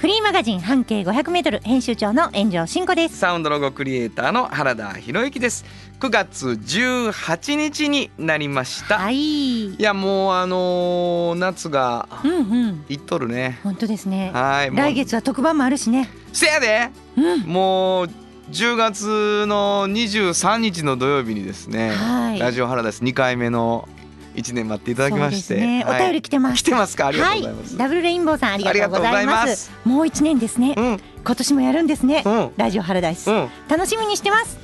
フリーマガジン半径500メートル編集長の炎上真子です。サウンドロゴクリエイターの原田博之です9月18日になりました、、はいい。やもうあのー夏がうんうん。いっとるね本当ですね。はい来月は特番もあるしね。せやでうん。もう10月の23日の土曜日にですね、はいラジオハラダイス2回目の1年待っていただきまして、ね。はいお便り来てます。来てますか？ありがとうございます、はい。ダブルレインボーさんありがとうございありがとうございま。ますもう一年ですね。うん今年もやるんですね。うんラジオハラダイス。うん楽しみにしてます。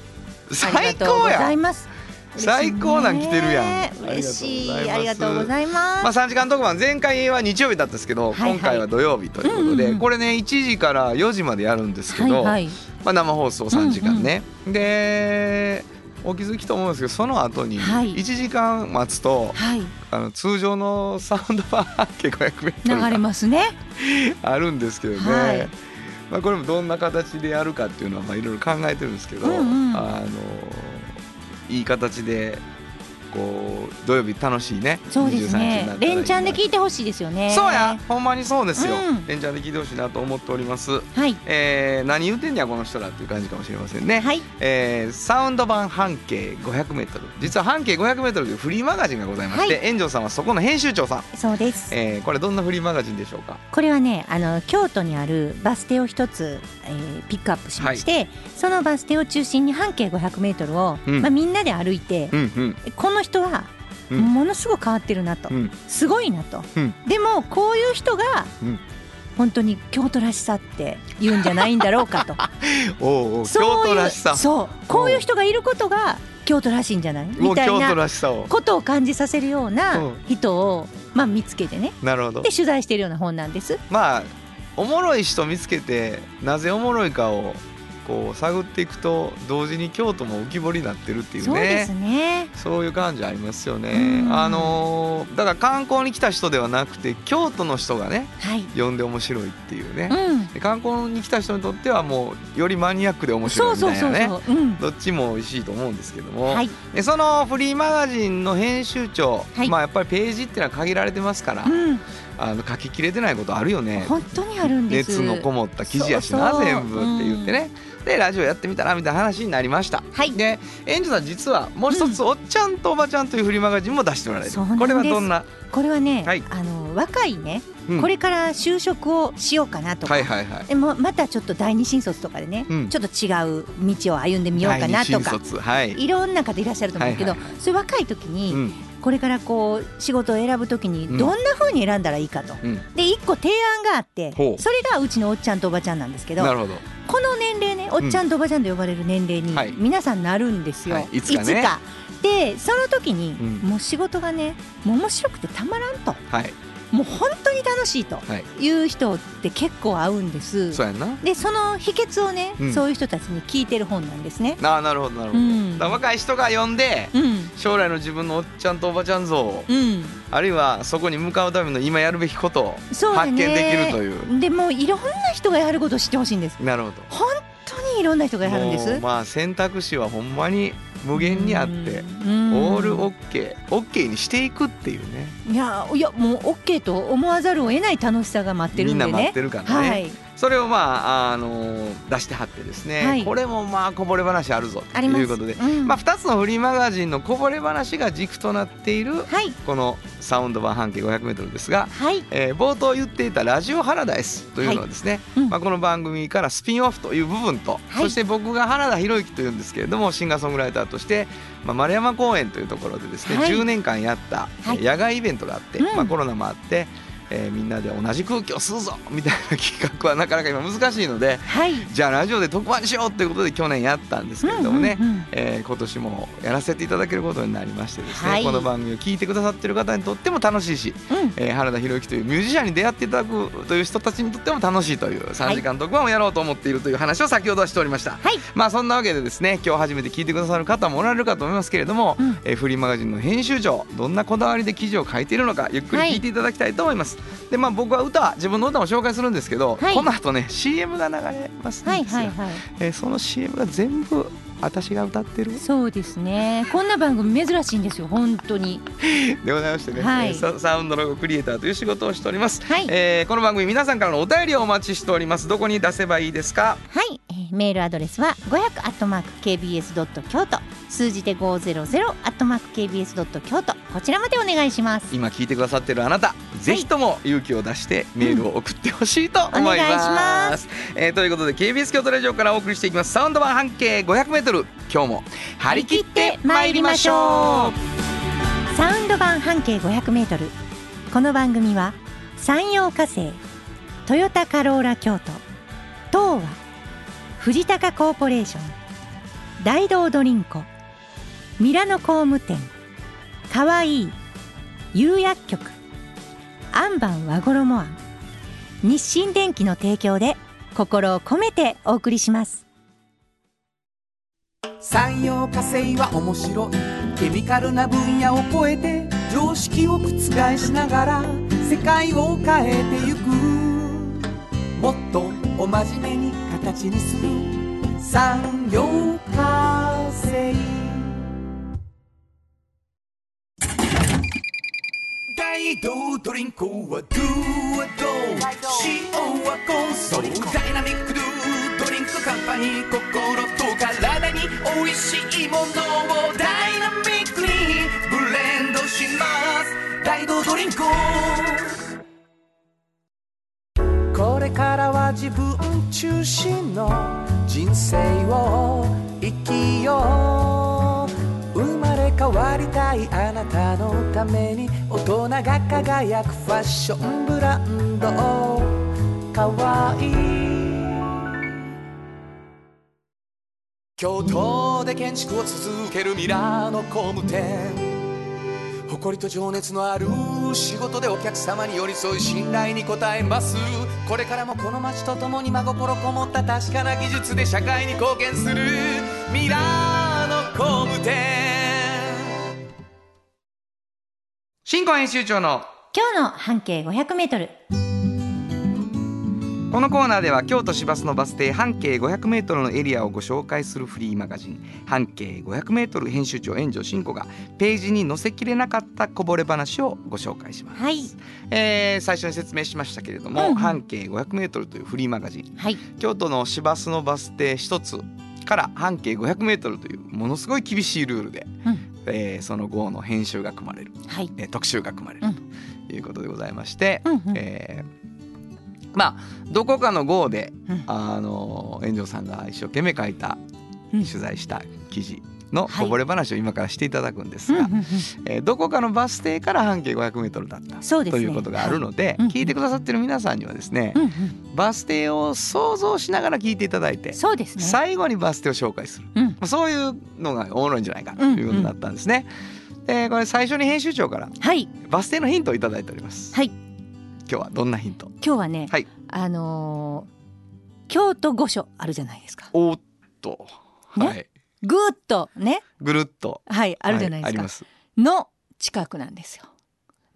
あ最高やざいます。最高なん来てるやん嬉しい。あありがとうございます。まあ3時間特番前回は日曜日だったんですけど、はいはい今回は土曜日ということで、うんうんうんこれね1時から4時までやるんですけど、はいはい。まあ、生放送3時間ね、でお気づきと思うんですけどその後にはい。1時間待つと、はい。あの通常のサウンドバー結構 500m 流れがますね。あるんですけどね、はい。まあ、これもどんな形でやるかっていうのはまあいろいろ考えてるんですけど、うんうん。あのいい形でこう土曜日楽しいね。そうです23日になったらいい。な。ね連チャンで聞いてほしいですよね。そうやほんまにそうですよ、うん。連チャンで聞いてほしいなと思っております、はい。えー、何言ってんねやこの人らっていう感じかもしれませんね、はい。えーサウンド版半径 500m 実は半径 500m というフリーマガジンがございまして、は炎上さんはそこの編集長さん、そうです。えーこれどんなフリーマガジンでしょうか？これはねあの京都にあるバス停を一つ、えーピックアップしまして、そのバス停を中心に半径 500m を、うん。まあ、みんなで歩いて、うんうん。この人はうん。ものすごく変わってるなと、うん。すごいなと、うん。でもこういう人が、うん。本当に京都らしさって言うんじゃないんだろうかと。おう京都らしさ。そう。こういう人がいることが京都らしいんじゃない？もみたいならしさを。ことを感じさせるよううなん。人を、まあ、見つけてね。なるほど。で取材しているような本なんです。まあおもろい人見つけてなぜおもろいかをこう探っていくと同時に京都も浮き彫りになってるっていうそうですね。ねそういう感じありますよね。うん。あのーだから観光に来た人ではなくて京都の人がねはい、呼んで面白いっていうね、うん、で観光に来た人にとってはもうよりマニアックで面白いうみたいなね。そうそう、うん、どっちも美味しいと思うんですけども、はい、でそのフリーマガジンの編集長、はい。まあやっぱりページっていうのは限られてますから、うん、あの書ききれてないことあるよね。本当にあるんです。熱のこもった記事やしな全部って言ってね、でラジオやってみたらみたいな話になりました。はい、でエンジェさん実はもう一つ、おっちゃんとおばちゃんというフリーマガジンも出しておられる。これはどんな、これはね、はい。あの若いね、うん。これから就職をしようかなとか、はいはいはい。でもまたちょっと第二新卒とかでね、うん。ちょっと違う道を歩んでみようかなとか。卒はい、いろんな方いらっしゃると思うけど、はいはいはい。そういう若い時に、うん。これからこう仕事を選ぶ時にうん。どんな風に選んだらいいかと、うん、で一個提案があってそれがうちのおっちゃんとおばちゃんなんですけどなるほどこの年齢ねおっちゃんとおばちゃんと呼ばれる年齢にはい。皆さんなるんですよ、はい。いつかね。でその時に、うん。もう仕事がねもう面白くてたまらんと。はいもう本当に楽しいとはい。いう人って結構合うんです。そうやんな。でその秘訣をね、うん。そういう人たちに聞いてる本なんですね。ああなるほどなるほど、うん。若い人が読んでうん。将来の自分のおっちゃんとおばちゃん像あるいはそこに向かうための今やるべきことを発見できるという。でもういろんな人がやることを知ってほしいんです。なるほど。本当にいろんな人がやるんです。まあ選択肢はほんまに無限にあってうんオールオッケーオッケーにしていくっていうねいやいやもう OK と思わざるを得ない楽しさが待ってるんでね。みんな待ってるからね、はい。それをまああの出してはってですね、はい。これもまあこぼれ話あるぞと。いうことで、うん。まあ、2つのフリーマガジンのこぼれ話が軸となっているはい。このサウンド版半径 500m ですが、はい。えー冒頭言っていた「ラジオハラダイス」というのはですね、うん。まあ、この番組からスピンオフという部分と、はい。そして僕が原田博之というんですけれどもシンガーソングライターとして、まあ、丸山公園というところでですね、はい。10年間やったはい。野外イベントがあって、うん。まあ、コロナもあって、えーみんなで同じ空気を吸うぞみたいな企画はなかなか今難しいのではい。じゃあラジオで特番しようということで去年やったんですけれどもね、うんうんうん。えー今年もやらせていただけることになりましてですね、はい。この番組を聞いてくださってる方にとっても楽しいし、うん。えー原田博之というミュージシャンに出会っていただくという人たちにとっても楽しいという3時間特番をやろうと思っているという話を先ほどはしておりました。はい。まあそんなわけでですね今日初めて聞いてくださる方もおられるかと思いますけれども、うん。えーフリーマガジンの編集長どんなこだわりで記事を書いているのかゆっくり聞いていただきたいと思います。でまあ僕は歌自分の歌も紹介するんですけど、はい。この後ね CM が流れますはいはいはい。えーその CM が全部私が歌ってる？そうですね。こんな番組珍しいんですよ本当に。でございましてね、はい。えーササウンドロゴクリエイターという仕事をしております、はい。えーこの番組皆さんからのお便りをお待ちしております。どこに出せばいいですか？はい、えーメールアドレスは500アットマーク KBS ドット京都数字で500アットマーク KBS ドット京都こちらまでお願いします。今聞いてくださってるあなた、ぜひとも勇気を出してメールを送ってほしいと思います,、お願いします。えーということで KBS 京都ラジオからお送りしていきます。サウンド版半径 500m 今日も張り切って参りましょう。サウンド版半径500メートルこの番組は山陽火星トヨタカローラ京都東和藤高コーポレーション大道ドリンコミラノ工務店かわいい釉薬局アンバン和衣あん日清電機の提供で心を込めてお送りします。産業化成は面白い。ケミカルな分野を超えて常識を覆しながら世界を変えてゆく。もっとお真面目に形にする産業化成大道ドリンクはドゥはド。塩はコンソー。ダイナミックドゥドリンクカンパニー。心と体においしいもの。生きよう生まれ変わりたいあなたのために大人が輝くファッションブランドかわいい京都で建築を続けるミラーの工務店誇りと情熱のある仕事でお客様に寄り添い信頼に応えますこれからもこの街とともに真心こもった確かな技術で社会に貢献するミラーの工務店。新婚編集長の今日の半径500メートル。このコーナーでは京都市バスのバス停半径 500m のエリアをご紹介するフリーマガジン。半径 500m 編集長炎上真子がページに載せきれなかったこぼれ話をご紹介します、はい。えー最初に説明しましたけれども、うんうん。半径 500m というフリーマガジン。はい。京都の市バスのバス停一つから半径 500m というものすごい厳しいルールで、うん。えーその号の編集が組まれる、はい。えー特集が組まれるうん。ということでございまして、うんうん。えーまあどこかの号で、うん。あの炎上さんが一生懸命書いた、うん。取材した記事のはい。こぼれ話を今からしていただくんですが、うんうんうんえーどこかのバス停から半径 500m だったね。ということがあるので、はい。うん聞いてくださってる皆さんにはですね、うんうん。バス停を想像しながら聞いていただいて、そうですね。最後にバス停を紹介する、うん。まあそういうのがおもろいんじゃないかということになったんですね。でこれ最初に編集長からはい。バス停のヒントをいただいております。はい。今日はどんなヒント？今日はね、はい。あのー京都御所あるじゃないですか。おーっと、ね。はい、ぐーっとね。ぐるっと。はいあるじゃないですか、はあります。の近くなんですよ。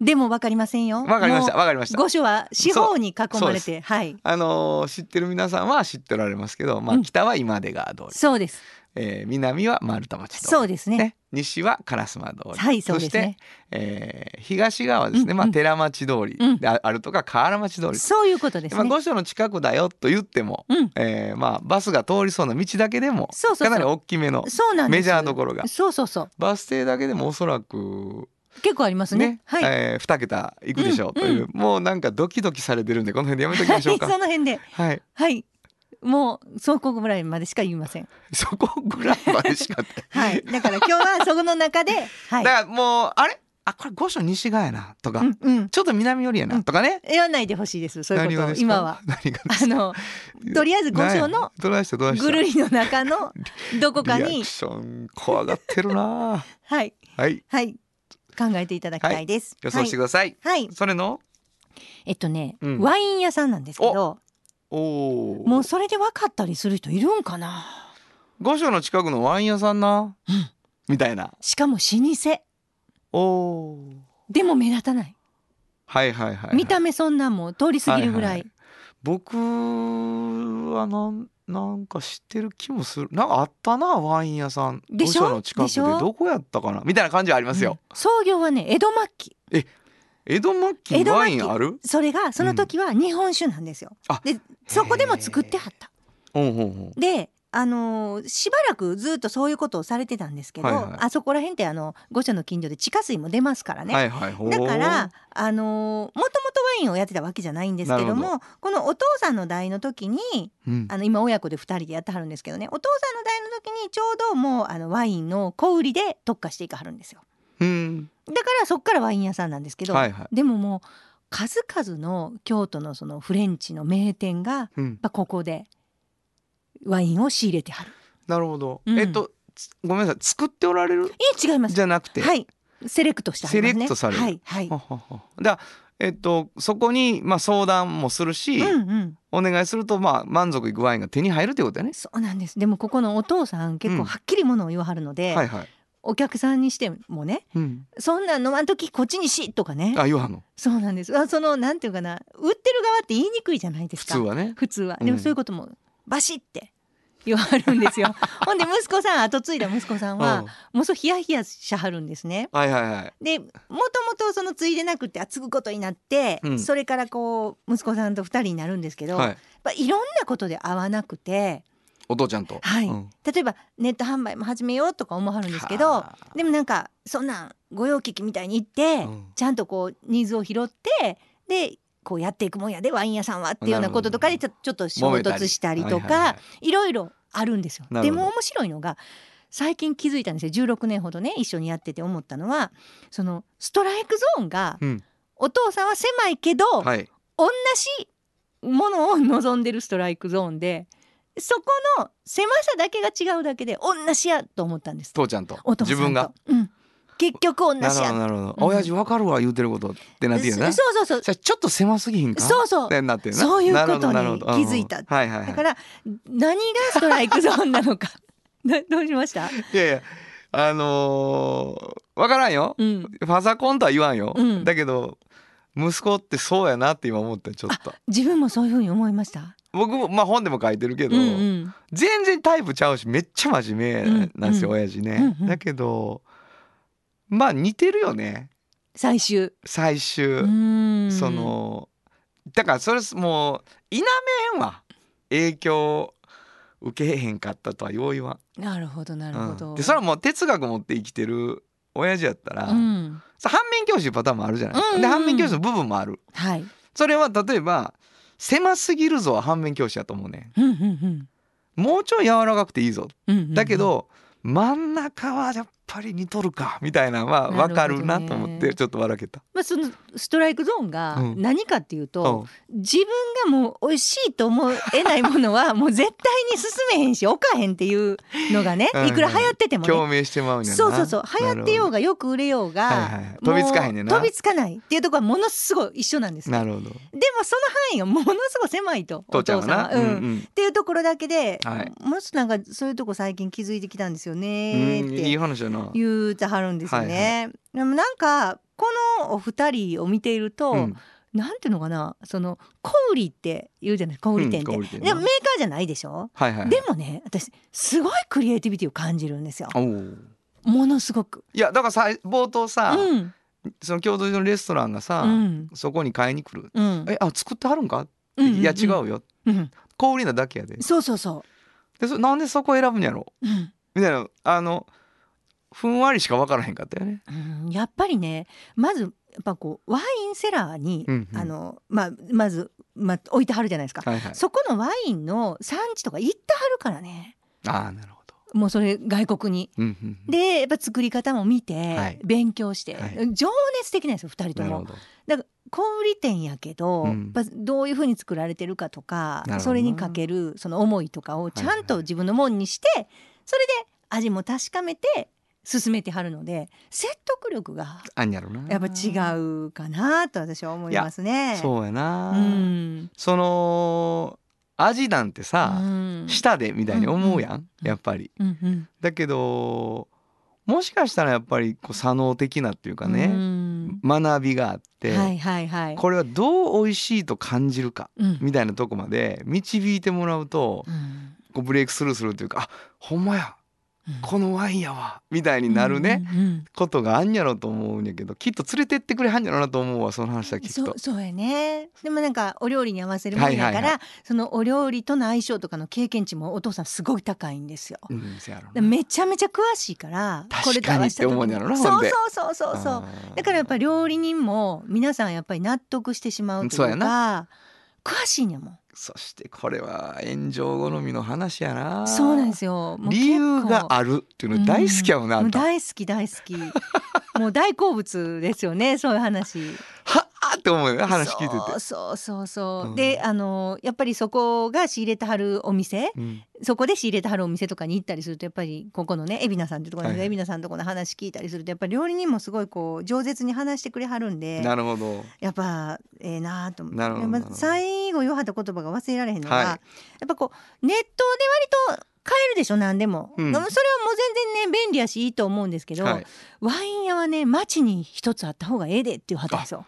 でもわかりませんよ。わかりましたもわかりました。う御所は四方に囲まれてはい。あのー知ってる皆さんは知っておられますけど、まあ、うん。北は今出川通り、そうですえー南は丸太町通りそうですね。ね、西は烏丸通り、はいそうですしてね、えー東側はですね、うん。まあ、寺町通りうん。でああるとか河原町通り、そういうことですまあ、ね、御所の近くだよと言っても、うん。えーまあ、バスが通りそうな道だけでもそうそうそう。かなり大きめのメジャーどころが。そうそうそう。バス停だけでもおそらく結構ありますね。ねはい、えー、2桁いくでしょうという、うんもうなんかドキドキされてるんでこの辺でやめときましょうはいか。その辺で。はい、はいもうそこぐらいまでしか言いません。そこぐらいまでしか。はい。だから今日はそこの中で はい。だからもうあれ？あこれ御所西側やなとか、うんうん。ちょっと南寄りやなとかね、言わないでほしいです。そういうこと。今は。あのとりあえず御所のぐるりの中のどこかに。リアクション怖がってるな。はい。はい。はい。考えていただきたいです、予想してください、はい、はい、それの？えっとね、うん。ワイン屋さんなんですけどおおもうそれで分かったりする人いるんかな？御所の近くのワイン屋さんな、うん。みたいな。しかも老舗。おおでも目立たない、はいはいはい、はい、見た目そんなんも通り過ぎるぐらい、はいはい僕はなんなんか知ってる気もする。なんかあったなワイン屋さん。でしょ？御所の近くで。どこやったかな？みたいな感じはありますよ、うん。創業はね江戸末期。江戸末期江戸末期ワインある？それがその時は日本酒なんですよ、あ。でそこでも作ってはった。であのーしばらくずっとそういうことをされてたんですけど、はいはい。あそこら辺ってあの御所の近所で地下水も出ますからね、はいはい。だからあのーもともとワインをやってたわけじゃないんですけどもこのお父さんの代の時にうん。あの今親子で2人でやってはるんですけどねお父さんの代の時にちょうどもうあのワインの小売りで特化していかはるんですよ。うん。だからそっからワイン屋さんなんですけど、はいはい。でももう数々の京都のそのフレンチの名店がうん。ぱここでワインを仕入れてはる。なるほど、うん。えっとつごめんなさい。作っておられる？いえ違います。じゃなくて？はい。セレクトしてね。セレクトされる。はいはい。はははだえっとそこにまあ相談もするし、うんうん。お願いするとまあ満足いくワインが手に入るってことだね。そうなんです。でもここのお父さん結構はっきりものを言わはるので、はいはい。お客さんにしてもねうん。そんなん飲まんときこっちにしとかねあ言わんの。そうなんですあそのなんていうかな売ってる側って言いにくいじゃないですか普通はね。普通はうんでもそういうこともバシって言わはるんですよ ほんで息子さん後継いだ息子さんうんはもうそうヒヤヒヤしはるんですねはいはいはい。でもともとその継いでなくて継ぐことになって、うんそれからこう息子さんと二人になるんですけど、はい。やっぱいろんなことで合わなくてお父ちゃんと。はい。うん。例えばネット販売も始めようとか思わはるんですけどはあ。でもなんかそんなん御用聞きみたいに言って、うん。ちゃんとこうニーズを拾ってでこうやっていくもんやでワイン屋さんはっていうようなこととかでちょちょっと衝突したりとか、はいはいはい。ろいろあるんですよ。でも面白いのが最近気づいたんですよ。16年ほどね一緒にやってて思ったのはそのストライクゾーンがうん。お父さんは狭いけど、はい。同じものを望んでるストライクゾーンでそこの狭さだけが違うだけで同じやと思ったんです。父ちゃんと自分が？うん、結局同じやなるほど。うん親父わかるわ言うてることってなってるよな。そうそうそうじゃあちょっと狭すぎひんか？そうそうってなってるな。そういうことに気づいたはいはいはい。だから何がストライクゾーンなのか などうしました、いやいやあのー、わからんよ。うん、パソコンとは言わんよ。うんだけど息子ってそうやなって今思ったちょっと。自分もそういうふうに思いました？僕もまあ本でも書いてるけど、うんうん。全然タイプちゃうしめっちゃ真面目なんですよ、うん親父ね、うんうん。だけどまあ似てるよね。最終。最終、そのだからそれもう否めんわ。影響受けへんかったとはよう言わん、なるほどなるほど、うん。でそれはもう哲学持って生きてる親父やったら、うん。さ反面教師パターンもあるじゃないうんうん。で反面教師の部分もある。はい。それは例えば狭すぎるぞは反面教師やと思うね。うんうんもうちょい柔らかくていいぞ。うんうんうん。だけど真ん中はやっぱり似とるかみたいなのは分かるなと思ってちょっと笑けた。まあそのストライクゾーンがうん。何かっていうと、うん。自分がもう美味しいと思えないものは もう絶対に進めへんし置かへんっていうのがねうん。いくら流行っててもね。共鳴してまうんやな。そうそうそう。流行ってようががよく売れようが、はいはい飛びつかへんねんな。飛びつかないっていうところはものすごい一緒なんですね。なるほど。でもその範囲がものすごい狭いと父ちゃんはな。お父さんは。うんうん。っていうところだけで、はい。もしなんかそういうとこ最近気づいてきたんですようんねうん。いいって話やな。言うてはるんですよね。でもなんかこのお二人を見ていると、うん。なんていうのかなその小売りって言うじゃない小売店って、うんでもメーカーじゃないでしょ、はいはい。でもね私すごいクリエイティビティを感じるんですよ。ものすごく。いやだからさ冒頭さ、うん。その郷土のレストランがさ、うん。そこに買いに来る。うん。えあ作ってはるんか、うんうんうん。いや違うよ。うん。小売りなだけやで。そうそうそでそなんでそこ選ぶんやろ？う、うん。みたいなあのふんわりしか分からへんかったよね。うん、やっぱりねまずやっぱこうワインセラーに、うんうん。あのまあ、まず、まあ、置いてはるじゃないですか、はいはい。そこのワインの産地とか行ってはるからね。ああなるほど。もうそれ外国に。うんうんうん。でやっぱ作り方も見て、はい。勉強して、はい。情熱的なんですよ2人とも。だから小売店やけど、うん。やっぱどういうふうに作られてるかとかそれにかけるその思いとかをちゃんと自分のもんにして、それで味も確かめて進めてはるので説得力があんやろな。やっぱ違うかなと私は思いますね。そうやな、うん。その味なんてさ、うん。舌でみたいに思うやん、うんやっぱり。うんうん。だけどもしかしたらやっぱりこう左脳的なっていうかうね、ん。学びがあって、はいはいはい。これはどう美味しいと感じるかうん。みたいなとこまで導いてもらうとうん。こうブレイクスルーするというかあほんまやうんこのワインやわみたいになるね、うんうんことがあんやろと思うんやけどきっと連れてってくれはんやろなと思うわその話はきっと。そう。そうやね。でもなんかお料理に合わせるもんやから、はいはいはそのお料理との相性とかの経験値もお父さんすごい高いんですよ。うんめちゃめちゃ詳しいから確かにって思うんやろなそうそうそうそうそう。だからやっぱり料理人も皆さんやっぱり納得してしまうというか詳しいんやもんそしてこれは炎上好みの話やな。そうなんですよ。理由がるあるっていうの大好きやもんな、あん大好き大好き。もう大好物ですよねそういう話。あって思うよね話聞いてて。そうそうそうそう、うん。であのやっぱりそこが仕入れてはるお店うん。そこで仕入れてはるお店とかに行ったりするとやっぱりここのね海老名さんってところ海老名さんのところの話聞いたりするとやっぱり料理人もすごいこう饒舌に話してくれはるんでなるほど。やっぱええなあと思って。最後言わはった言葉が忘れられへんのが、はい。やっぱこうネットで割と買えるでしょ何でも、うん。でもそれはもう全然ね便利やしいいと思うんですけど、はい。ワイン屋はね街に一つあった方がええでっていうはったんですよ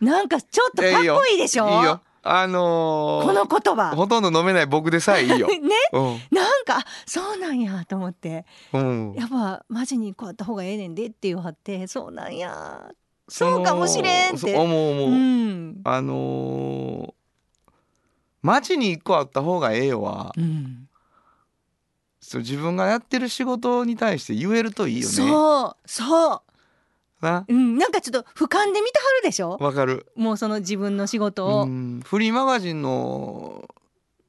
なんかちょっとかっこいいでしょ？いいよ。あのーこの言葉。ほとんど飲めない僕でさえいいよ。ね？うん。なんかあそうなんやと思って。うん。やっぱマジにこうあった方がええねんでって言わはってそうなんや。そうかもしれんって。思う思う、うん、あのー街に一個あった方がええよはうん、そう自分がやってる仕事に対して言えるといいよね。そうそな。う、うん、なんかちょっと俯瞰で見てはるでしょ？わかる。もうその自分の仕事を、うん。フリーマガジンの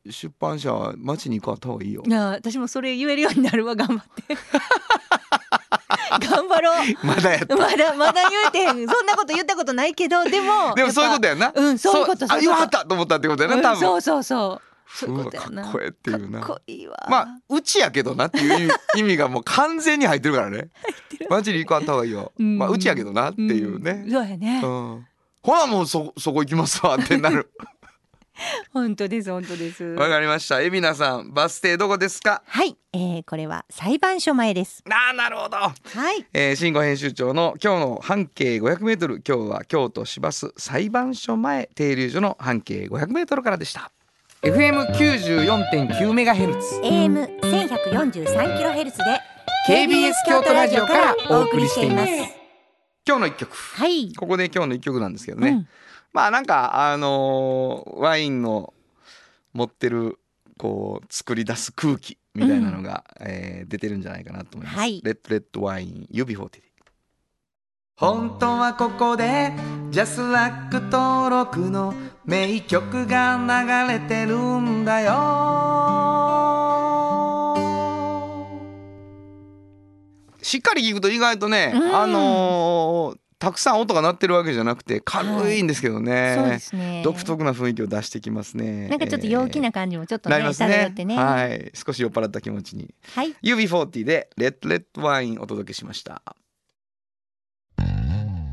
出版社は街に行こうあった方がいいよ。いや私もそれ言えるようになるわ頑張って。頑張ろう。まだやった。まだまだ言うてへん。そんなこと言ったことないけどでもでもそういうことややな。うんそういうことそういうこと。あ言わはったと思ったってことやな多分、うんそうそうそうそういうことやな。かっこええっていうな。かっこいいわ。まあうちやけどなっていう意味がもう完全に入ってるからね。街に行こうあった方がいいよ、うん。まあうちやけどなっていうね。ん、そうやね、うんほなもうそそこ行きますわってなる。本当です本当です。わかりました。海老名さんバス停どこですか？はい、えー、これは裁判所前です。あーなるほど。はい。えー、新語編集長の今日の半径 500m 今日は京都市バス裁判所前停留所の半径 500m からでした FM94.9 メガヘルツ。AM 1143キロヘルツで KBS 京都ラジオからお送りしています。今日の一曲。はい、ここで今日の一曲なんですけどね、うん。まあなんかあのーワインの持ってるこう作り出す空気みたいなのが、えー出てるんじゃないかなと思います、はい。レッドレッドワイン指フォーティ本当はここでジャスラック登録の名曲が流れてるんだよ。しっかり聞くと意外とね、うん。あのーたくさん音が鳴ってるわけじゃなくて軽いんですけどね、そうですね。独特な雰囲気を出してきますね。なんかちょっと陽気な感じもちょっとね、なりますね。漂ってね。はい。少し酔っ払った気持ちに。はい。UB40 でレッドレッドワインお届けしました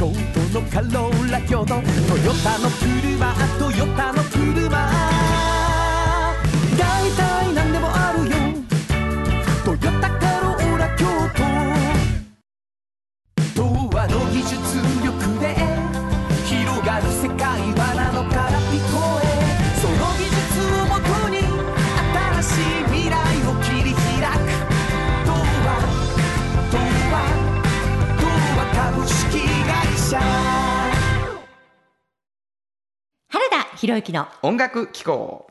京都のカローラ京都。トヨタの車トヨタの車。大体何でもあるよ。トヨタカローラ京都。童話の技術力ひろゆきの音楽機構。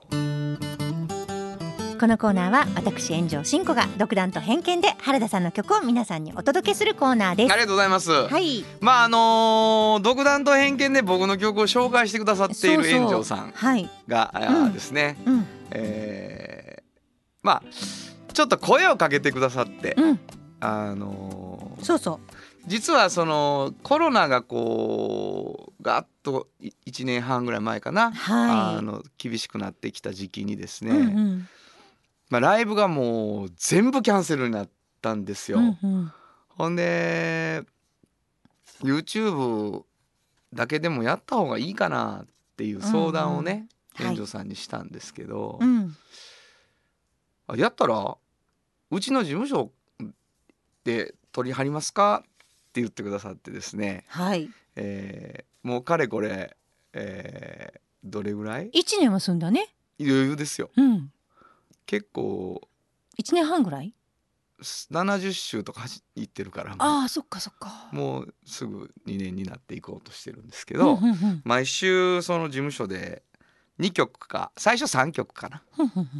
このコーナーは私炎上真子が独断と偏見で原田さんの曲を皆さんにお届けするコーナーです。ありがとうございます、はい。まああのー独断と偏見で僕の曲を紹介してくださっているそうそう。炎上さんはい。があうん。ーですね、うん。えーまあちょっと声をかけてくださって、うんあのーそうそ実はそのコロナがこうガッとい1年半ぐらい前かな、はい。あの厳しくなってきた時期にですう、ね、うんうん。まあ、ライブがもう全部キャンセルになったんですよ。うんうん。ほんで YouTube だけでもやった方がいいかなっていう相談をね、うんうん。園長さんにしたんですけど、うん。あやったらうちの事務所で取り張りますか？って言ってくださってですね、はい。えーもうかれこれ、えーどれぐらい？一年は済んだね。余裕ですよ。うん。結構。一年半ぐらい？70週とか走行ってるから。もああそっかそっか。うもうすぐ2年になっていこうとしてるんですけうど、んうんうん。毎週その事務所で2曲か最初3曲かな。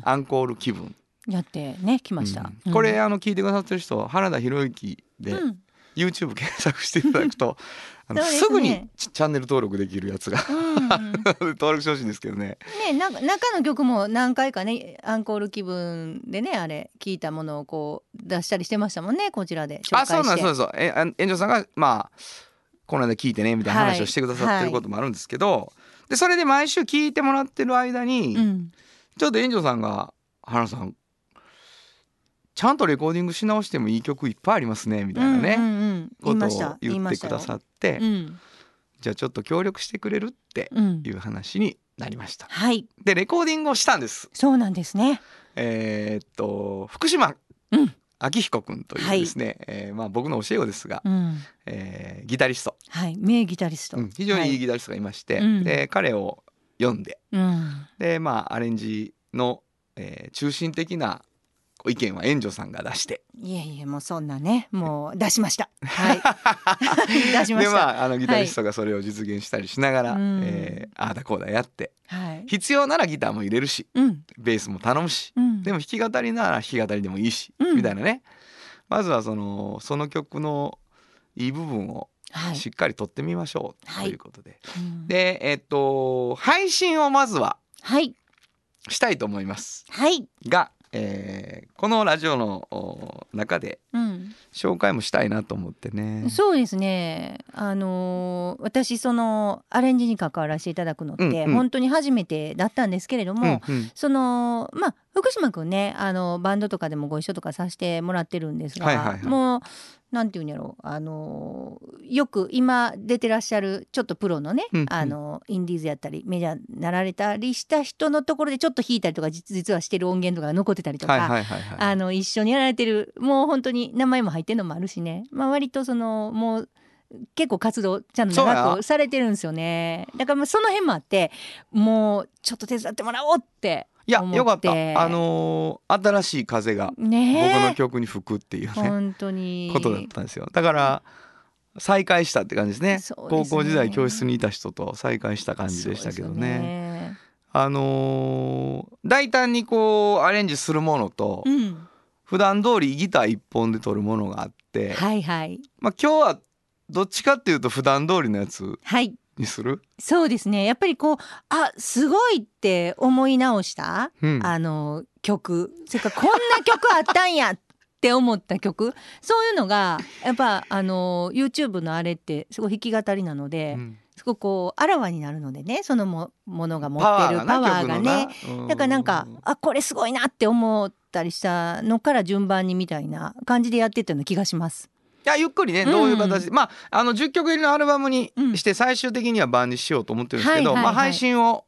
アンコール気分、やってね来ました、これあの聞いてくださってる人原田博之で、うん。YouTube 検索していただくと ね。すぐにチチャンネル登録できるやつがうん。登録してほしいんですけどね。ねなんか中の曲も何回かねアンコール気分でねあれ聞いたものをこう出したりしてましたもんねこちらで紹介して。あそうなんですそうです。えあ園長さんがまあこの間聞いてねみたいな話をしてくださってることもあるんですけど、でそれで毎週聞いてもらってる間に、うん。ちょっと園長さんが「原さんちゃんとレコーディングし直してもいい曲いっぱいありますね」みたいなね、うんうんうん、言ことを言ってくださって、うん。じゃあちょっと協力してくれるってうん。いう話になりました。はい。でレコーディングをしたんです。そうなんですね。えーっと福島うん。明彦君というですね、えーまあ、僕の教え子ですが、うん。えーギタリスト、はい。名ギタリスト、うん。非常にいいはい。ギタリストがいまして、うん。で彼を読んでうん。でまあアレンジの、えー中心的な意見は援助さんが出して。いえいえもうそんなねもう出しました。はい。出しました、でまああのギタリストがそれを実現したりしながら、うん。えーああだこうだやって。はい。必要ならギターも入れるしうん。ベースも頼むしうん。でも弾き語りなら弾き語りでもいいし、うん。みたいなね。まずはそのその曲のいい部分をはい。しっかり取ってみましょうはい。ということで、うん。でえっと配信をまずははい。したいと思います。はい。が、えーこのラジオのお中でうん紹介もしたいなと思ってね。そうですね。あのー私そのアレンジに関わらせていただくのって、うんうん本当に初めてだったんですけれども、うんうんそのまあ福島くんねあのバンドとかでもご一緒とかさせてもらってるんですが、はいはいはいもうなんていうんやろう。あのーよく今出てらっしゃるちょっとプロのね、うんうん。あのインディーズやったりメジャーになられたりした人のところでちょっと弾いたりとか実実はしてる音源とかが残ってたりとか、一緒にやられてるもう本当に名前も入ってるのもあるしね、まあ、割とそのもう結構活動ちゃんと長くされてるんですよね。だからまあその辺もあってもうちょっと手伝ってもらおうっていやよかった。あのー新しい風が僕の曲に吹くっていうね、本当に。ことだったんですよ。だから再会したって感じですね。ね。高校時代教室にいた人と再会した感じでしたけどね。よね。あのー大胆にこうアレンジするものと、うん。普段通りギター一本で撮るものがあって、はいはいまあ今日はどっちかっていうと普段通りのやつはいにする、そうですね。やっぱりこうあすごいって思い直した、うん、あの曲。それからこんな曲あったんやって思った曲。そういうのがやっぱあの YouTube のあれってすごい弾き語りなので、うん。すごくこうあらわになるのでね。そのもものが持ってるパワーがね。だからなんかあこれすごいなって思ったりしたのから順番にみたいな感じでやってったような気がします。いやゆっくりねうんどういう形で、まああの10曲入りのアルバムにうん。して最終的には版にしようと思ってるんですけど、まあ、配信を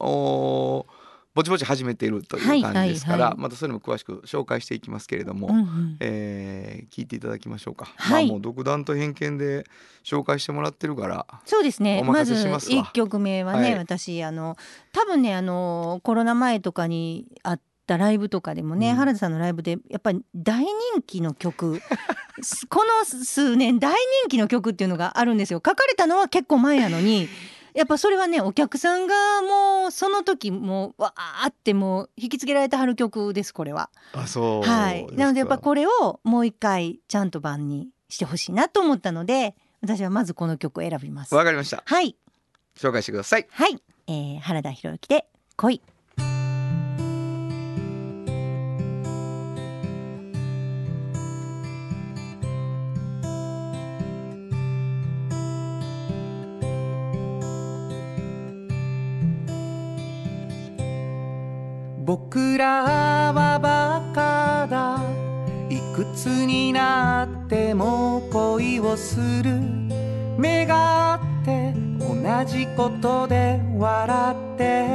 ぼちぼち始めているという感じですから、はいはいはいまたそれも詳しく紹介していきますけれども、うんうん。えー聞いていただきましょうか、はい。まあもう独断と偏見で紹介してもらってるからそうですね。おまず任せしますわ。1曲目はね、はい。私あの多分ねあのコロナ前とかにあったライブとかでもね、うん。原田さんのライブでやっぱり大人気の曲。す この数年大人気の曲っていうのがあるんですよ。書かれたのは結構前やのにやっぱそれはねお客さんがもうその時もうわーってもう引きつけられてはる曲ですこれは。あそうはい、なのでやっぱれこれをもう一回ちゃんと版にしてほしいなと思ったので私はまずこの曲を選びます。わかりました。はい。紹介してください。はい、えー、原田博之で恋。僕らはバカだ。いくつになっても恋をする。目があって同じことで笑って。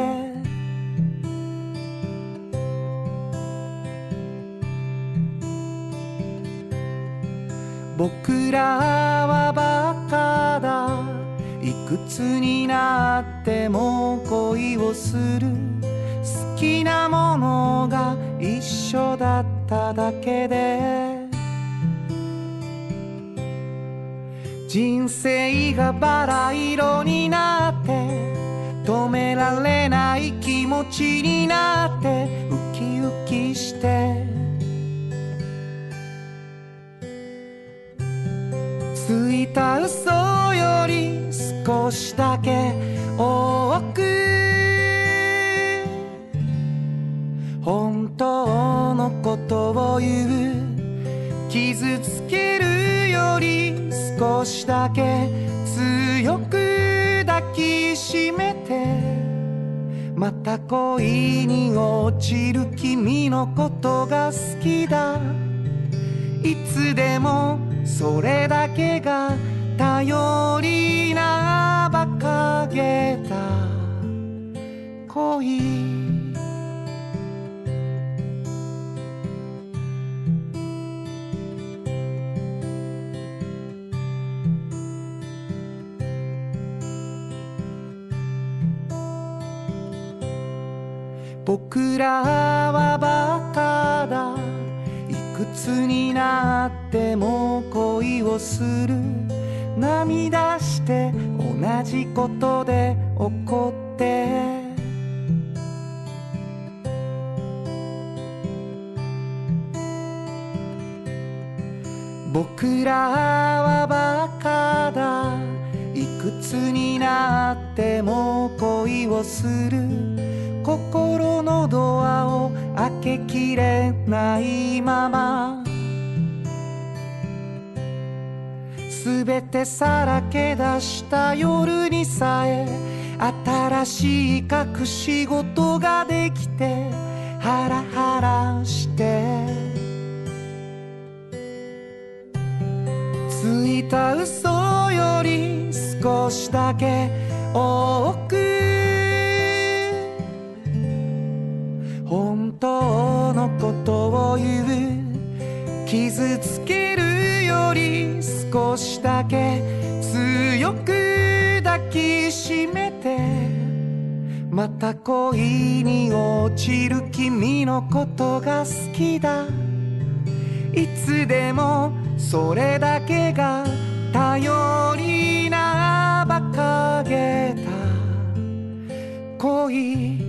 僕らはバカだ。いくつになっても恋をする。きなものが一緒だっただけで人生がバラ色になって止められない気持ちになってウキウキして。ついた嘘より少しだけ多くことを言う傷つけるより少しだけ強く抱きしめてまた恋に落ちる君のことが好きだ。いつでもそれだけが頼りな馬鹿げた。恋僕らはバカだ。いくつになっても恋をする。涙して同じことでさらけ出した夜にさえ新しい隠し事ができてハラハラしまた恋に落ちる君のことが好きだ。いつでもそれだけが頼りな馬鹿げた恋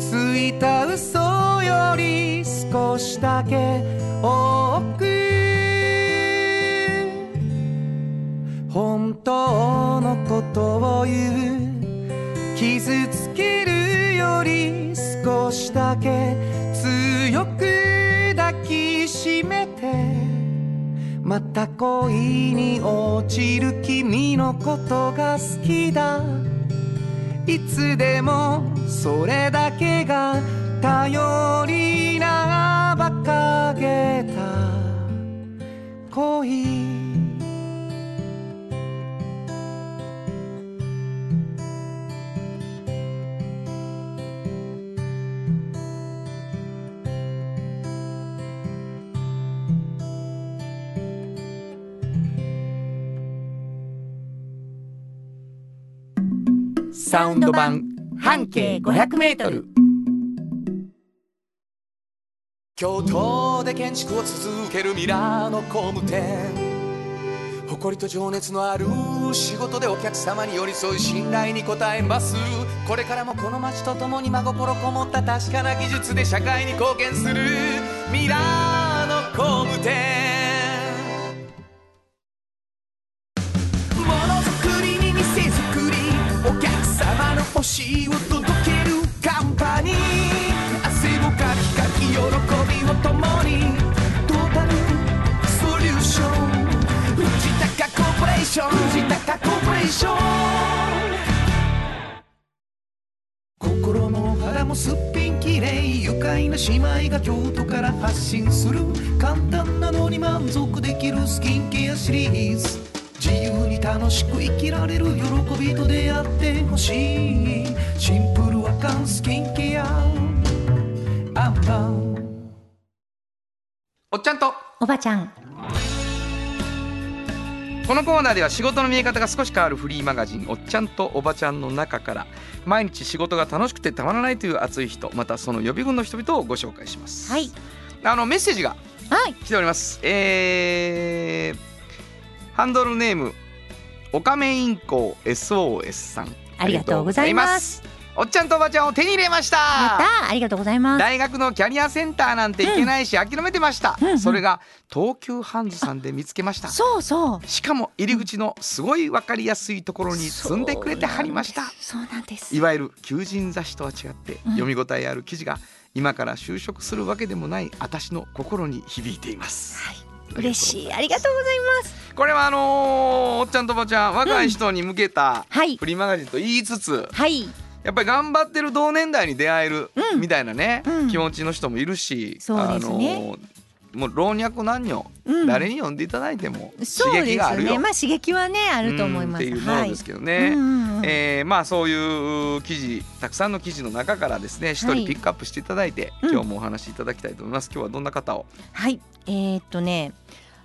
ついた嘘より少しだけ多また恋に落ちる君のことが好きだ。いつでもそれだけが頼りな馬鹿げた。恋サウンド版半径500メートル。京都で建築を続けるミラーの工務店。誇りと情熱のある仕事でお客様に寄り添い信頼に応えます。これからもこの街とともに真心こもった確かな技術で社会に貢献する。ミラーの工務店。の欲しいを届けるカンパニー。汗をかきかき喜びを共に。トータルソリューション。藤高コーポレーション。藤高コーポレーション。心も肌もすっぴんきれい愉快な姉妹が京都から発信する。簡単なのに満足できるスキンケアシリーズ。自由に楽しく生きられる喜びと出会ってほしい。シンプルアカンスキンケア。アンパンおっちゃんと。おばちゃんこのコーナーでは仕事の見え方が少し変わるフリーマガジン「おっちゃんとおばちゃん」の中から毎日仕事が楽しくてたまらないという熱い人またその予備軍の人々をご紹介します。はい。あのメッセージがはい来ております。えー、ハンドルネームオカメインコ SOS さん。ありがとうございます。おっちゃんとおばちゃんを手に入れました。ありがとうございます。大学のキャリアセンターなんて行けないし諦めてました、うんうん。それが東急ハンズさんで見つけました。そうそう。しかも入り口のすごい分かりやすいところに積んでくれてはりました。そうなんです。いわゆる求人雑誌とは違ってうん。読み応えある記事が今から就職するわけでもない私の心に響いています。はい嬉しい。ありがとうございます。これはあのーおっちゃんとおばちゃん若い人に向けたはい。フリーマガジンと言いつつはい。やっぱり頑張ってる同年代に出会えるうんみたいなね、うん。気持ちの人もいるし、そうですね。ーもう老若男女、うん。誰に読んでいただいても刺激があるよ。ねまあ刺激はねあると思います。うんっていうものですけどね。はいうんうんうん。えーまあそういう記事たくさんの記事の中からですね一はい。人ピックアップしていただいて、うん。今日もお話しいただきたいと思います。今日はどんな方を？はい。えーっとね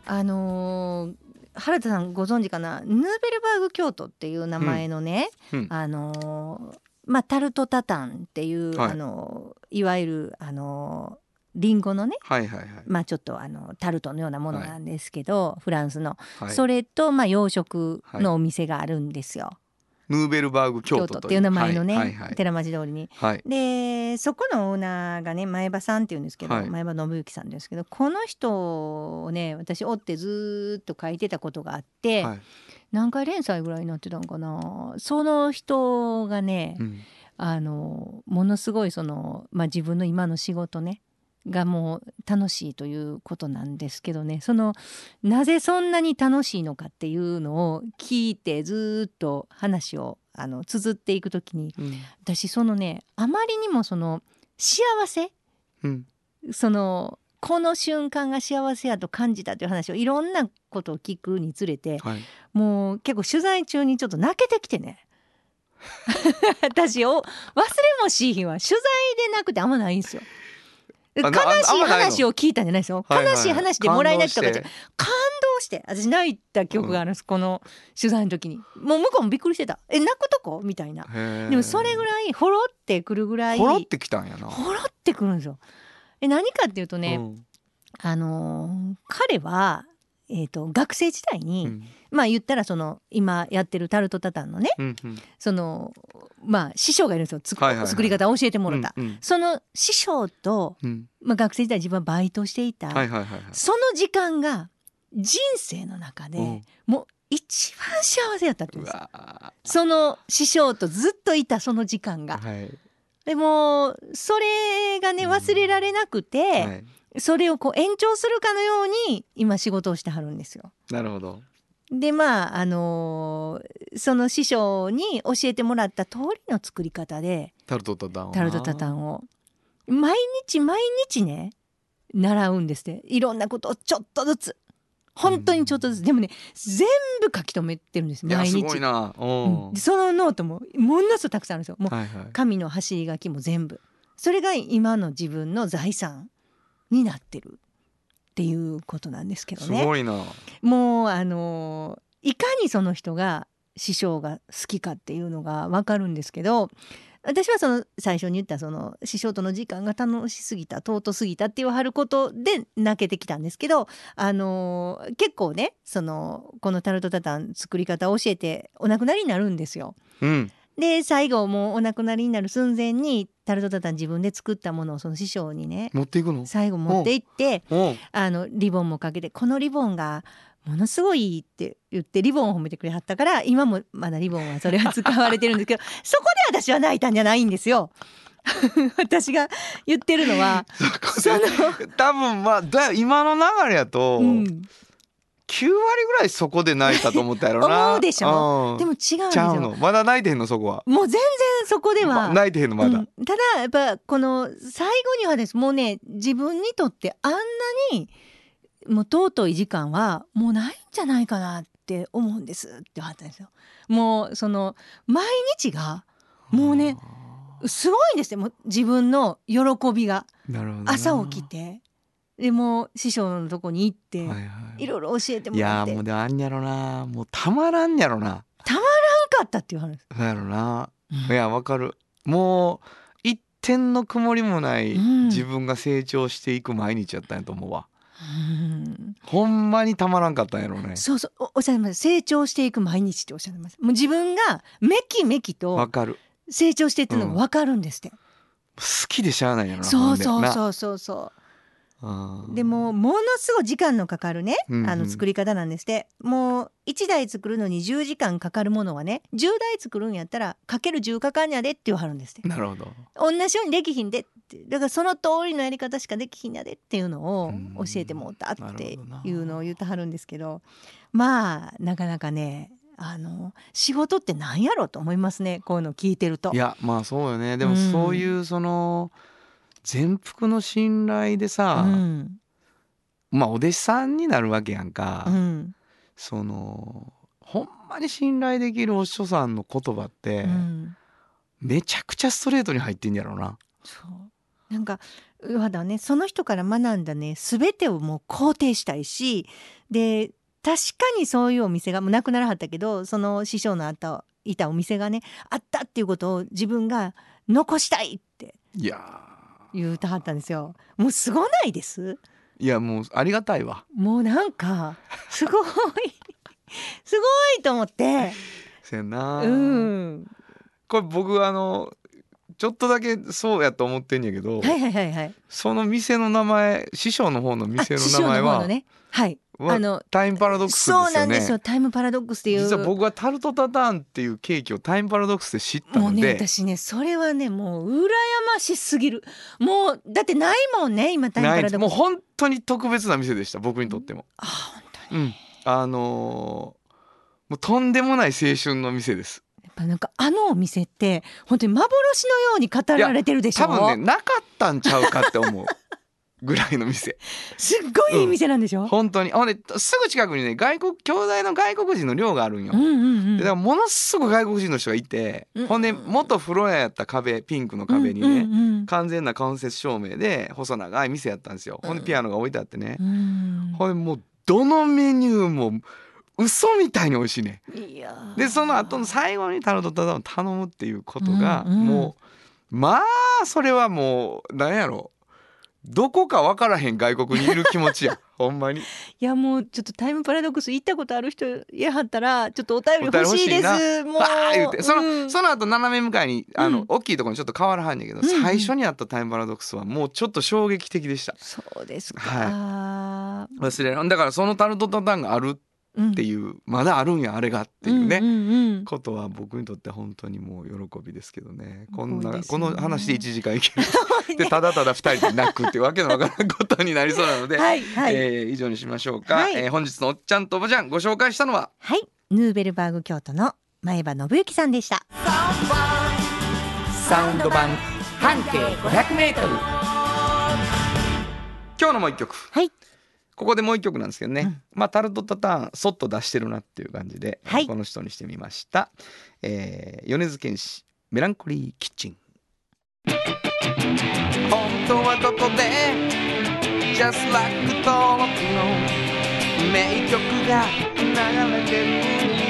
あのー原田さんご存知かな？ヌーベルバーグ京都っていう名前のね、うん。あのーまあタルトタタンっていう、はい。あのーいわゆるあのーリンゴのねはいはいはい、まあちょっとあのタルトのようなものなんですけど、フランスの、はい、それとまあ洋食のお店があるんですよ、ヌーベルバーグ京都っていう名前のね、はい。はい。はい。寺町通りに。はい。でそこのオーナーがね前場さんっていうんですけど、はい。前場信之さんですけどこの人をね私追ってずーっと書いてたことがあって、はい。何回連載ぐらいになってたんかな。その人がね、うん。あのものすごいその、まあ、自分の今の仕事ねがもう楽しいということなんですけどね。そのなぜそんなに楽しいのかっていうのを聞いてずーっと話をあの綴っていくときにうん。私そのねあまりにもその幸せ？うん。そのこの瞬間が幸せやと感じたという話をいろんなことを聞くにつれてはい。もう結構取材中にちょっと泣けてきてね。私を忘れもしい日は取材でなくてあんまないんですよ。悲しい話を聞いたんじゃないですよ。悲しい話でもらい泣きとかじゃ感動して。感動して私泣いた記憶があるんです、この取材の時に。もう向こうもびっくりしてた「え泣くとこ?」みたいな。でもそれぐらいほろってくるぐらいほろってきたんやな。ほろってくるんですよ。え何かっていうとね、うん。あのー彼は、えー、と学生時代に、うん。まあ言ったらその今やってるタルトタタンのねうんうん。そのまあ師匠がいるんですよ。つくはいはいはい。作り方を教えてもらった。うんその師匠と、うん。まあ、学生時代自分はバイトしていた、はいはいはいはい。その時間が人生の中で、うん。もう一番幸せやったんです。よわその師匠とずっといたその時間が。ーはい。でもそれがねうん。忘れられなくて、はい。それをこう延長するかのように今仕事をしてはるんですよ。なるほど。でまああのーその師匠に教えてもらった通りの作り方でタルトタタンをな。タルトタタンを。毎日毎日ね習うんですねいろんなことをちょっとずつ。本当にちょっとずつ、でもね全部書き留めてるんですいやす毎日。ごいな。ううん。そのノートもものすごくたくさんあるんですよ。もうはいはい。紙の走り書きも全部。それが今の自分の財産になってるっていうことなんですけどすねごいな。もうあのいかにその人が師匠が好きかっていうのが分かるんですけど私はその最初に言ったその師匠との時間が楽しすぎた尊すぎたって言わはることで泣けてきたんですけど、あのー結構ねそのこのタルトタタン作り方を教えてお亡くなりになるんですよ。うんで最後もうお亡くなりになる寸前にタルトタタン自分で作ったものをその師匠にね持っていくの？最後持って行ってう。んあのリボンもかけてこのリボンがものすごいいいって言ってリボンを褒めてくれはったから今もまだリボンはそれは使われてるんですけど そこで私は泣いたんじゃないんですよ。私が言ってるのはその、多分まあだ今の流れやと、うん、9割ぐらいそこで泣いたと思ったやろな。思うでしょ。うん。でも違うんですちゃうよ。の。まだ泣いてへんのそこは。もう全然そこでは、ま泣いてへんのまだ、うん。ただやっぱこの最後にはです。もうね自分にとってあんなにもう尊い時間はもうないんじゃないかなって思うんですって言われたんですよ。もうその毎日がもうねすごいんですよ。もう自分の喜びが。朝起きてでもう師匠のとこに行って、はいはい。いろいろ教えてもいらって。やーもうであんやろな。もうたまらんやろな。なかったって言われるんです。そうやろな、うん。いやわかる。もう一点の曇りもないうん。自分が成長していく毎日やったんやと思うわ。うん。ほんまにたまらんかったんやろね。そうそう。おおっしゃいます。成長していく毎日っておっしゃいます。もう自分がめきめきとわかる。成長していってるのが分かるんですって、好きでしゃあないやろなそうそううそうそうそう。んうでもものすごい時間のかかるね、うんうん。あの作り方なんですって。もう1台作るのに10時間かかるものはね10台作るんやったらかける10かかんやでって言わはるんですって。なるほど。同じようにできひんでって。だからその通りのやり方しかできひんやでっていうのをうん。教えてもうたなっていうのを言ってはるんですけど。まあなかなかねあの仕事ってなんやろと思いますね。こういうの聞いてると。いやまあそうよね。でもうん。そういうその全幅の信頼でさ、うん。まあお弟子さんになるわけやんか、うん。そのほんまに信頼できるお師匠さんの言葉って、うん。めちゃくちゃストレートに入ってんやろうな。そう。なんかまだねその人から学んだね全てをもう肯定したいしで確かにそういうお店がもうなくならはったけどその師匠のあったいたお店がねあったっていうことを自分が残したいって。いや言うてはったんですよ。もうすごないです。ーいやもうありがたいわ。もうなんかすごい すごいと思って。せやな、うん。これ僕あのちょっとだけそうやと思ってんやけど、はいはいはいはい。その店の名前師匠の方の店の名前は、匠の方のね。はい。はあのタイムパラドックスですよね。そうなんですよ。タイムパラドックスっていう。実は僕はタルトタターンっていうケーキをタイムパラドックスで知ったもうねので、私ねそれはねもう羨ましすぎる。もうだってないもんね今タイムパラドックス。もう本当に特別な店でした僕にとっても。あ本当に。うん、あのーもうとんでもない青春の店です。やっぱなんかあのお店って本当に幻のように語られてるでしょ？多分ねなかったんちゃうかって思うぐらいの店。すっごいいい店なんでしょ、本当に。ほんですぐ近くにね外国兄弟の外国人の寮があるんよ。うんうんうん。でだからものすごい外国人の人がいて、うんほんで元風呂屋やった壁ピンクの壁にね、うんうん完全な間接照明で細長い店やったんですよ。ほんでピアノが置いてあってね、うん。ほんでもうどのメニューも嘘みたいに美味しいね。いやー。でその後の最後にタルトタタンを頼むっていうことが、うんうん。もうまあそれはもうなんやろどこか分からへん外国にいる気持ちや。ほんまに。いやもうちょっとタイムパラドックス行ったことある人いやはったらちょっとお便り欲しいです。もう。言うて。その,、うん。その後斜め向かいにあの、うん。大きいところにちょっと変わらはんねんけど、うんうん。最初にあったタイムパラドックスはもうちょっと衝撃的でした。そうですか、は忘れらだからそのタルトタタンがあるっっていう、まだあるんやあれがっていうね、んうんうん。ことは僕にとって本当にもう喜びですけどね。こんな、この話で1時間いける。でただただ2人で泣くっていうわけのわからんことになりそうなので、はいはい、えー以上にしましょうか、はい。えー本日のおっちゃんとおばちゃんご紹介したのは？はい、ヌーベルバーグ京都の前場信之さんでした。サウンド版半径 500m 今日のもう一曲。はい、ここでもう一曲なんですけどね、うん。まあタルトタターンそっと出してるなっていう感じで、はい。この人にしてみました、えー、米津玄師メランコリーキッチン。本当はどこで Just like 登録の名曲が流れてる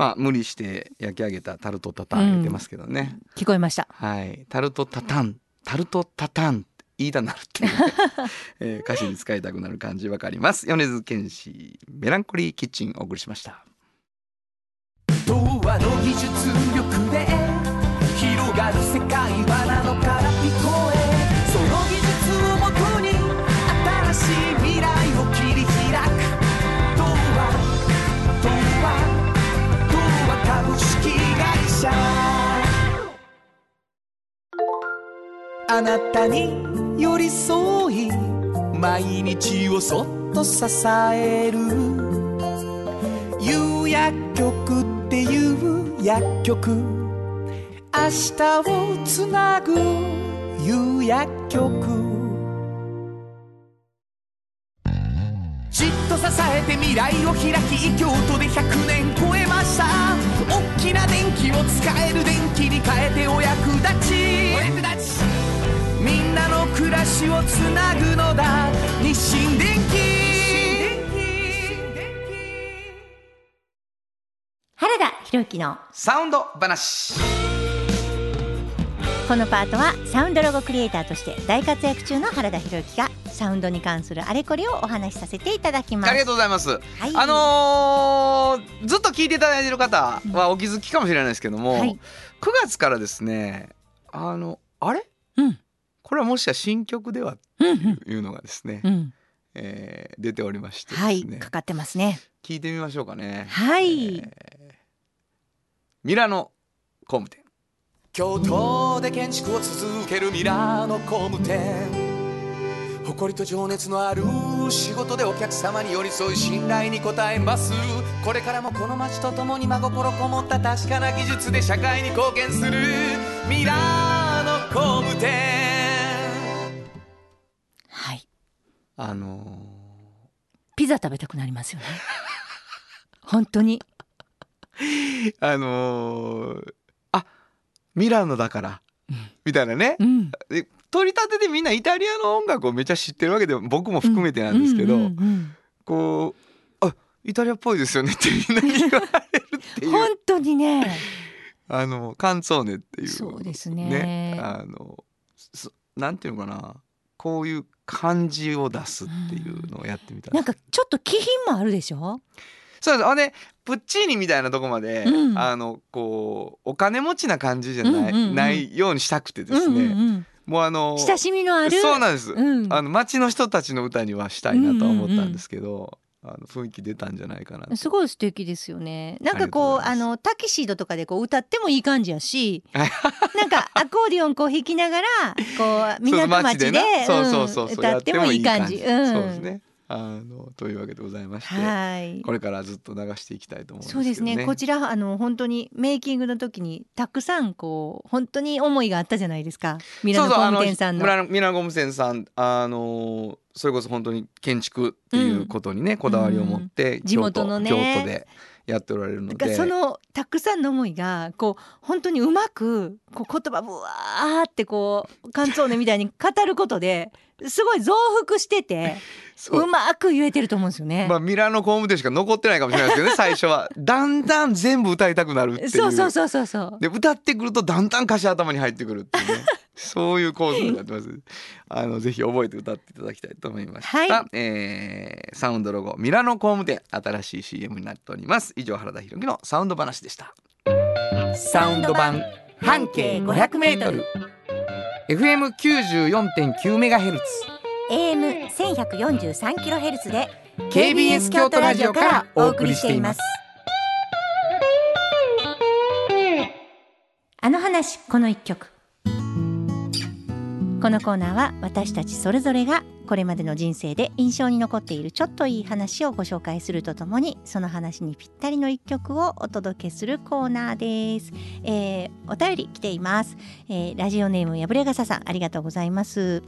まあ無理して焼き上げたタルトタタン言ってますけどね、聞こえました。はい。タルトタタン。タルトタタン。言いたなるっていう。ね、えー歌詞に使いたくなる感じわかります。米津玄師メランコリーキッチンお送りしました。童話の技術力で広がる世界はなのから聞こえあなたに寄り添い毎日をそっと支える。有薬局っていう薬局。明日をつなぐ有薬局。じっと支えて未来を開き京都で100年超えました。大きな電気を使える電気に変えてお役立ちお役立ち。みんなの暮らしをつなぐのだ。日清電気原田博之のサウンド話。このパートはサウンドロゴクリエイターとして大活躍中の原田博之がサウンドに関するあれこれをお話しさせていただきます。ありがとうございます。はい。あのーずっと聞いていただいている方はお気づきかもしれないですけども、はい。9月からですねあのあれ？うんこれはもしや新曲ではうんうん。というのがですね、うん。えー出ておりましてですはね、いかかってますね。聞いてみましょうかね。はい、えーミラノ工務店。京都で建築を続けるミラーの工務店。誇りと情熱のある仕事でお客様に寄り添い信頼に応えます。これからもこの街とともに真心こもった確かな技術で社会に貢献するミラーの工務店あのピザ食べたくなりますよね。本当に。ー あのーあミラノだから、うん。みたいなね、うん。で取り立てでみんなイタリアの音楽をめっちゃ知ってるわけで僕も含めてなんですけど、うんうんうんこうあイタリアっぽいですよねってみんなに言われるっていう。本当にね。あのカンツォーネっていう。そうですね。あのそなんていうのかなこういう感じを出すっていうのをやってみたなんかちょっと気品もあるでしょ？そうです。あれプッチーニみたいなとこまで、うん。あのこうお金持ちな感じじゃない,、うんうんうん。ないようにしたくてですね、うんうんうん。もうあの親しみのある？そうなんです、うん。あの街の人たちの歌にはしたいなとは思ったんですけど、あの雰囲気出たんじゃないかなと。すごい素敵ですよね。なんかこうあのタキシードとかでこう歌ってもいい感じやし、なんかアコーディオンこう弾きながらこう港町でそうそうそうそう、うん歌ってもいい感じ。うん。そうですねあのというわけでございまして、はい。これからずっと流していきたいと思うんですねそうですね。こちらあの本当にメイキングの時にたくさんこう本当に思いがあったじゃないですか。ミラノ工務店さんの。そうそうミラノミラノ工務店さんあのそれこそ本当に建築っていうことにね、こだわりを持って、地元のね京都でやっておられるので。そのたくさんの思いがこう本当にうまくこう言葉ぶわーってこうカンツォーネみたいに語ることですごい増幅しててうまく言えてると思うんですよね。まあミラノ工務店しか残ってないかもしれないですけどね 最初は。だんだん全部歌いたくなるっていう。そうそうそうそうそう。で歌ってくるとだんだん歌詞頭に入ってくるっていうねそういう構図になってます。あのぜひ覚えて歌っていただきたいと思いました、はい。えーサウンドロゴミラノ工務店新しい CM になっております。以上原田博之のサウンド話でした。サウンド版半径 500m FM94.9 メガヘルツ。AM 千百四十三キロヘルツで KBS 京都ラジオからお送りしています。あの話この一曲。このコーナーは私たちそれぞれがこれまでの人生で印象に残っているちょっといい話をご紹介するとともにその話にぴったりの一曲をお届けするコーナーです。えーお便り来ています。えーラジオネームやぶれがささんありがとうございます。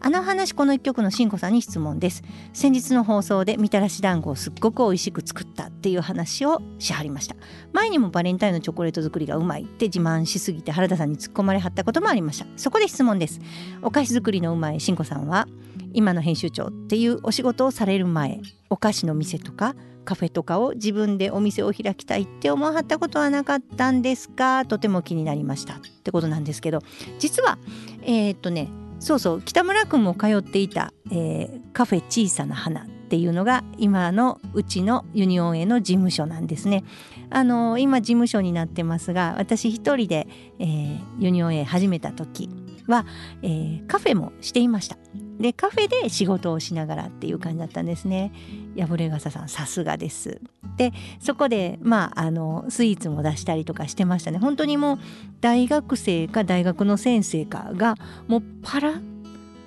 あの話この一曲のしんこさんに質問です。先日の放送でみたらし団子をすっごく美味しく作ったっていう話をしはりました前にもバレンタインのチョコレート作りがうまいって自慢しすぎて原田さんに突っ込まれはったこともありましたそこで質問ですお菓子作りのうまいしんこさんは今の編集長っていうお仕事をされる前お菓子の店とかカフェとかを自分でお店を開きたいって思わはったことはなかったんですかとても気になりましたってことなんですけど実はえー、っとねそうそう北村君も通っていた、えー、カフェ小さな花っていうのが今のうちのユニオンへの事務所なんですね。あの今事務所になってますが私一人で、えー、ユニオンへ始めた時は、えー、カフェもしていました。でカフェで仕事をしながらっていう感じだったんですね。破れ傘さんさすがです。でそこでまああのスイーツも出したりとかしてましたね。本当にもう大学生か大学の先生かがもうパラ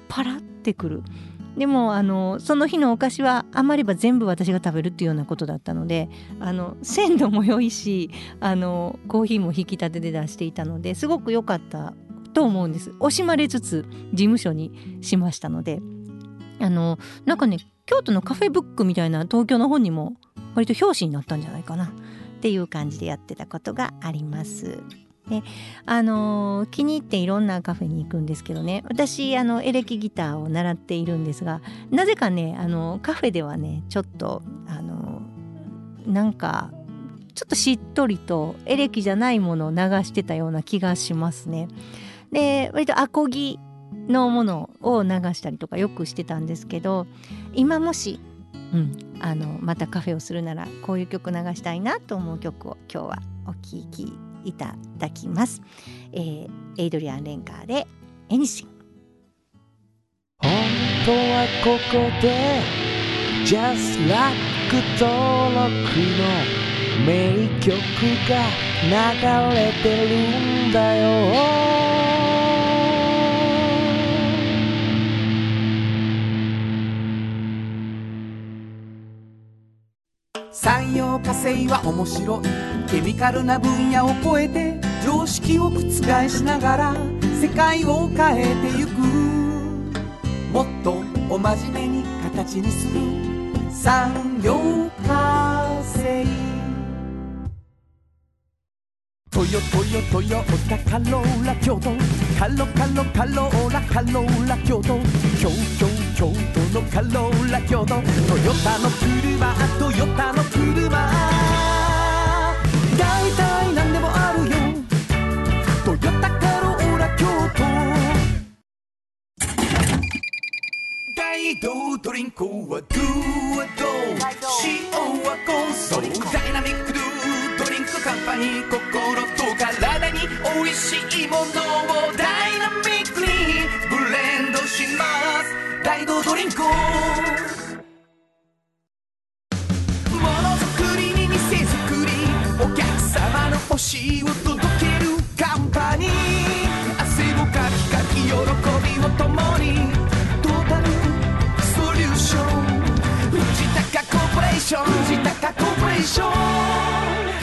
パラってくる。でもあのその日のお菓子は余れば全部私が食べるっていうようなことだったのであの鮮度も良いしあのコーヒーも引き立てで出していたのですごく良かったと思うんです惜しまれつつ事務所にしましたのであのなんかね京都のカフェブックみたいな東京の本にも割と表紙になったんじゃないかなっていう感じでやってたことがあります。であの、気に入っていろんなカフェに行くんですけどね私あのエレキギターを習っているんですがなぜかねあのカフェではねちょっとあの、なんかちょっとしっとりとエレキじゃないものを流してたような気がしますね。で割とアコギのものを流したりとかよくしてたんですけど今もし、うん、あのまたカフェをするならこういう曲流したいなと思う曲を今日はお聴きいただきます、えー、エイドリアン・レンカーで「エニシン」本当はここで Just Like 登録の名曲が流れてるんだよ。産業化成は面白い。ケミカルな分野を超えて常識を覆しながら世界を変えてゆく。もっとお真面目に形にする。産業化成。トヨトヨトヨタカローラ京都。カロカロカローラカローラ京都。京京京都のカローラ京都。トヨタの車トヨタの車。大体何でもあるよ。トヨタカローラ京都。大道ドリンクはドゥはド塩はコンソーダイナミックドゥ。ドリンクカンパニー心と体に美味しいものをダイナミックにブレンドします大道ドリンクものづくりに店づくりお客様の欲しいを届けるカンパニー汗をかきかき喜びを共にトータルソリューション藤高コーポレーション藤高コーポレーション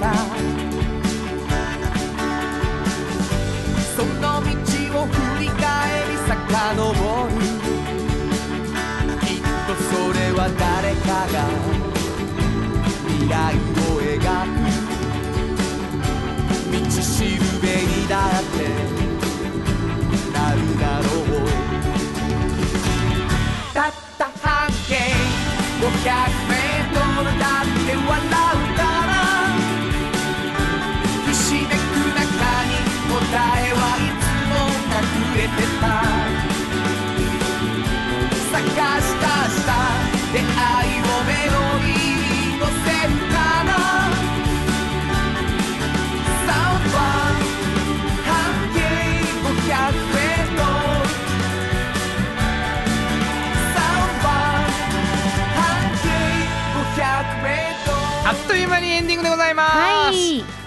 た。その道を振り返り遡る。きっとそれは誰かが未来を描く。道しるべにだってなるだろう。たった半径500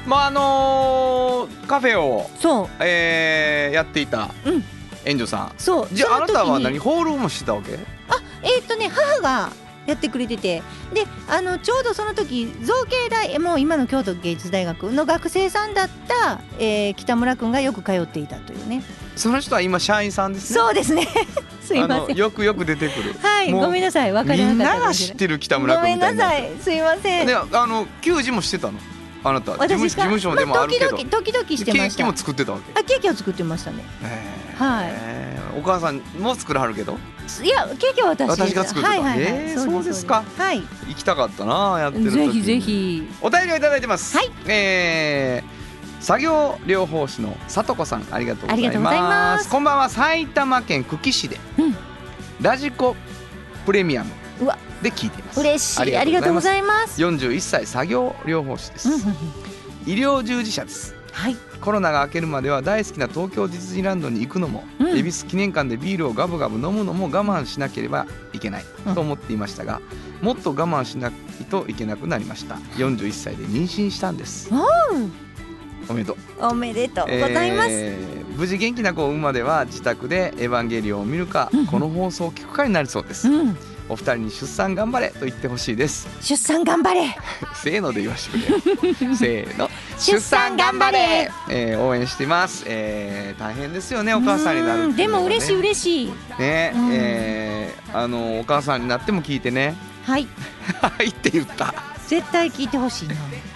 まああのーカフェを、そう。えーやっていたうん。援助さん。そう。じゃああなたは何ホールもしてたわけ？えーっとね母がやってくれてて。であのちょうどその時造形大えもう今の京都芸術大学の学生さんだった、えー北村君がよく通っていたというね。その人は今社員さんですね。そうですね。すいません。よくよく出てくる。はいごめんなさい。分かりみんなかなが知っったかもしれない。てる北村ごめん君みたなさい。すいません。であの球児もしてたの？あなた事務事務所でもあるけど、まあ、時々してました。ケーキも作ってたわけ？あケーキを作ってましたね。へー。はい。お母さんも作らはるけど？いやケーキは私。私が作ってた。はいはいはい、えーそうですか。はい。行きたかったなやってる時ぜひぜひ。お便りをいただいてます。はい。えー作業療法士のさとこさんありがとうございます。ありがとうございます。こんばんは。埼玉県久喜市で、うん。ラジコプレミアム。うわで聞いています。嬉しい。ありがとうございます。41歳作業療法士です、うんうんうん。医療従事者です。はい。コロナが明けるまでは大好きな東京ディズニーランドに行くのも、うん。恵比寿記念館でビールをガブガブ飲むのも我慢しなければいけないうんと思っていましたが、もっと我慢しないといけなくなりました。41歳で妊娠したんです。おめでとう。おめでとう。ございます、えー無事元気な子を産むまでは自宅でエヴァンゲリオンを見るか、うんこの放送を聞くかになりそうです、うんお二人に出産頑張れと言ってほしいです。出産頑張れ。せーので言わしてくれよ。せーの。出産頑張れ。えー応援しています、えー大変ですよねお母さんになるね。でも嬉しい嬉しい。ね、うん。えーあのお母さんになっても聞いてね。はい。はいって言った、絶対聞いてほしいな。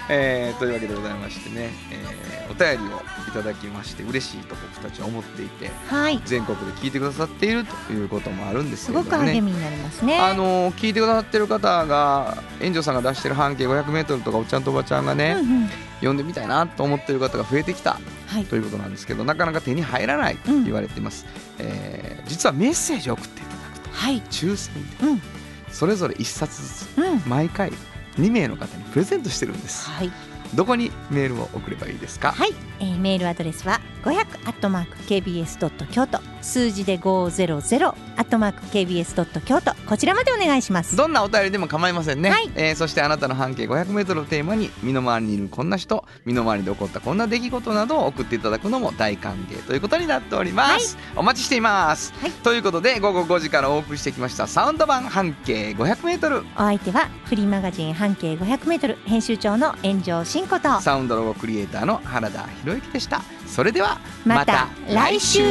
えーというわけでございましてね、えーお便りをいただきまして嬉しいと僕たちは思っていてはい。全国で聞いてくださっているということもあるんですすけれどもね。ごく励みになりますね。あの聞いてくださってる方が園長さんが出してる半径 500m とかおっちゃんとおばちゃんがね、うんうん。読んでみたいなと思ってる方が増えてきたはい。ということなんですけどなかなか手に入らないと言われています、えー実はメッセージを送っていただくとはい。抽選でうん。それぞれ1冊ずつうん。毎回2名の方にプレゼントしてるんです。はいどこにメールを送ればいいですか？はい、えーメールアドレスは500アットマーク kbs ドット京都。数字で500アットマーク kbs ドット京都。こちらまでお願いします。どんなお便りでも構いませんね、はい。えーそしてあなたの半径 500m をテーマに身の回りにいるこんな人身の回りで起こったこんな出来事などを送っていただくのも大歓迎ということになっております、お待ちしています、はい。ということで午後5時からお送りしてきましたサウンド版半径 500m お相手はフリーマガジン半径500メートル編集長の炎上真子と。サウンドロゴクリエイターの原田博之でしたそれではまた来週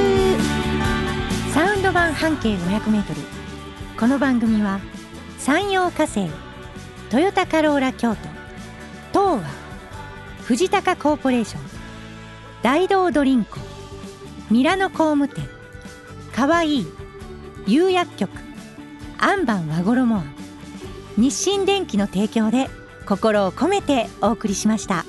サウンド版半径500メートルこの番組は山陽火星トヨタカローラ京都東和藤高コーポレーション大道ドリンクミラノ工務店かわいい釉薬局アンバン和衣庵日清電機の提供で心を込めてお送りしました。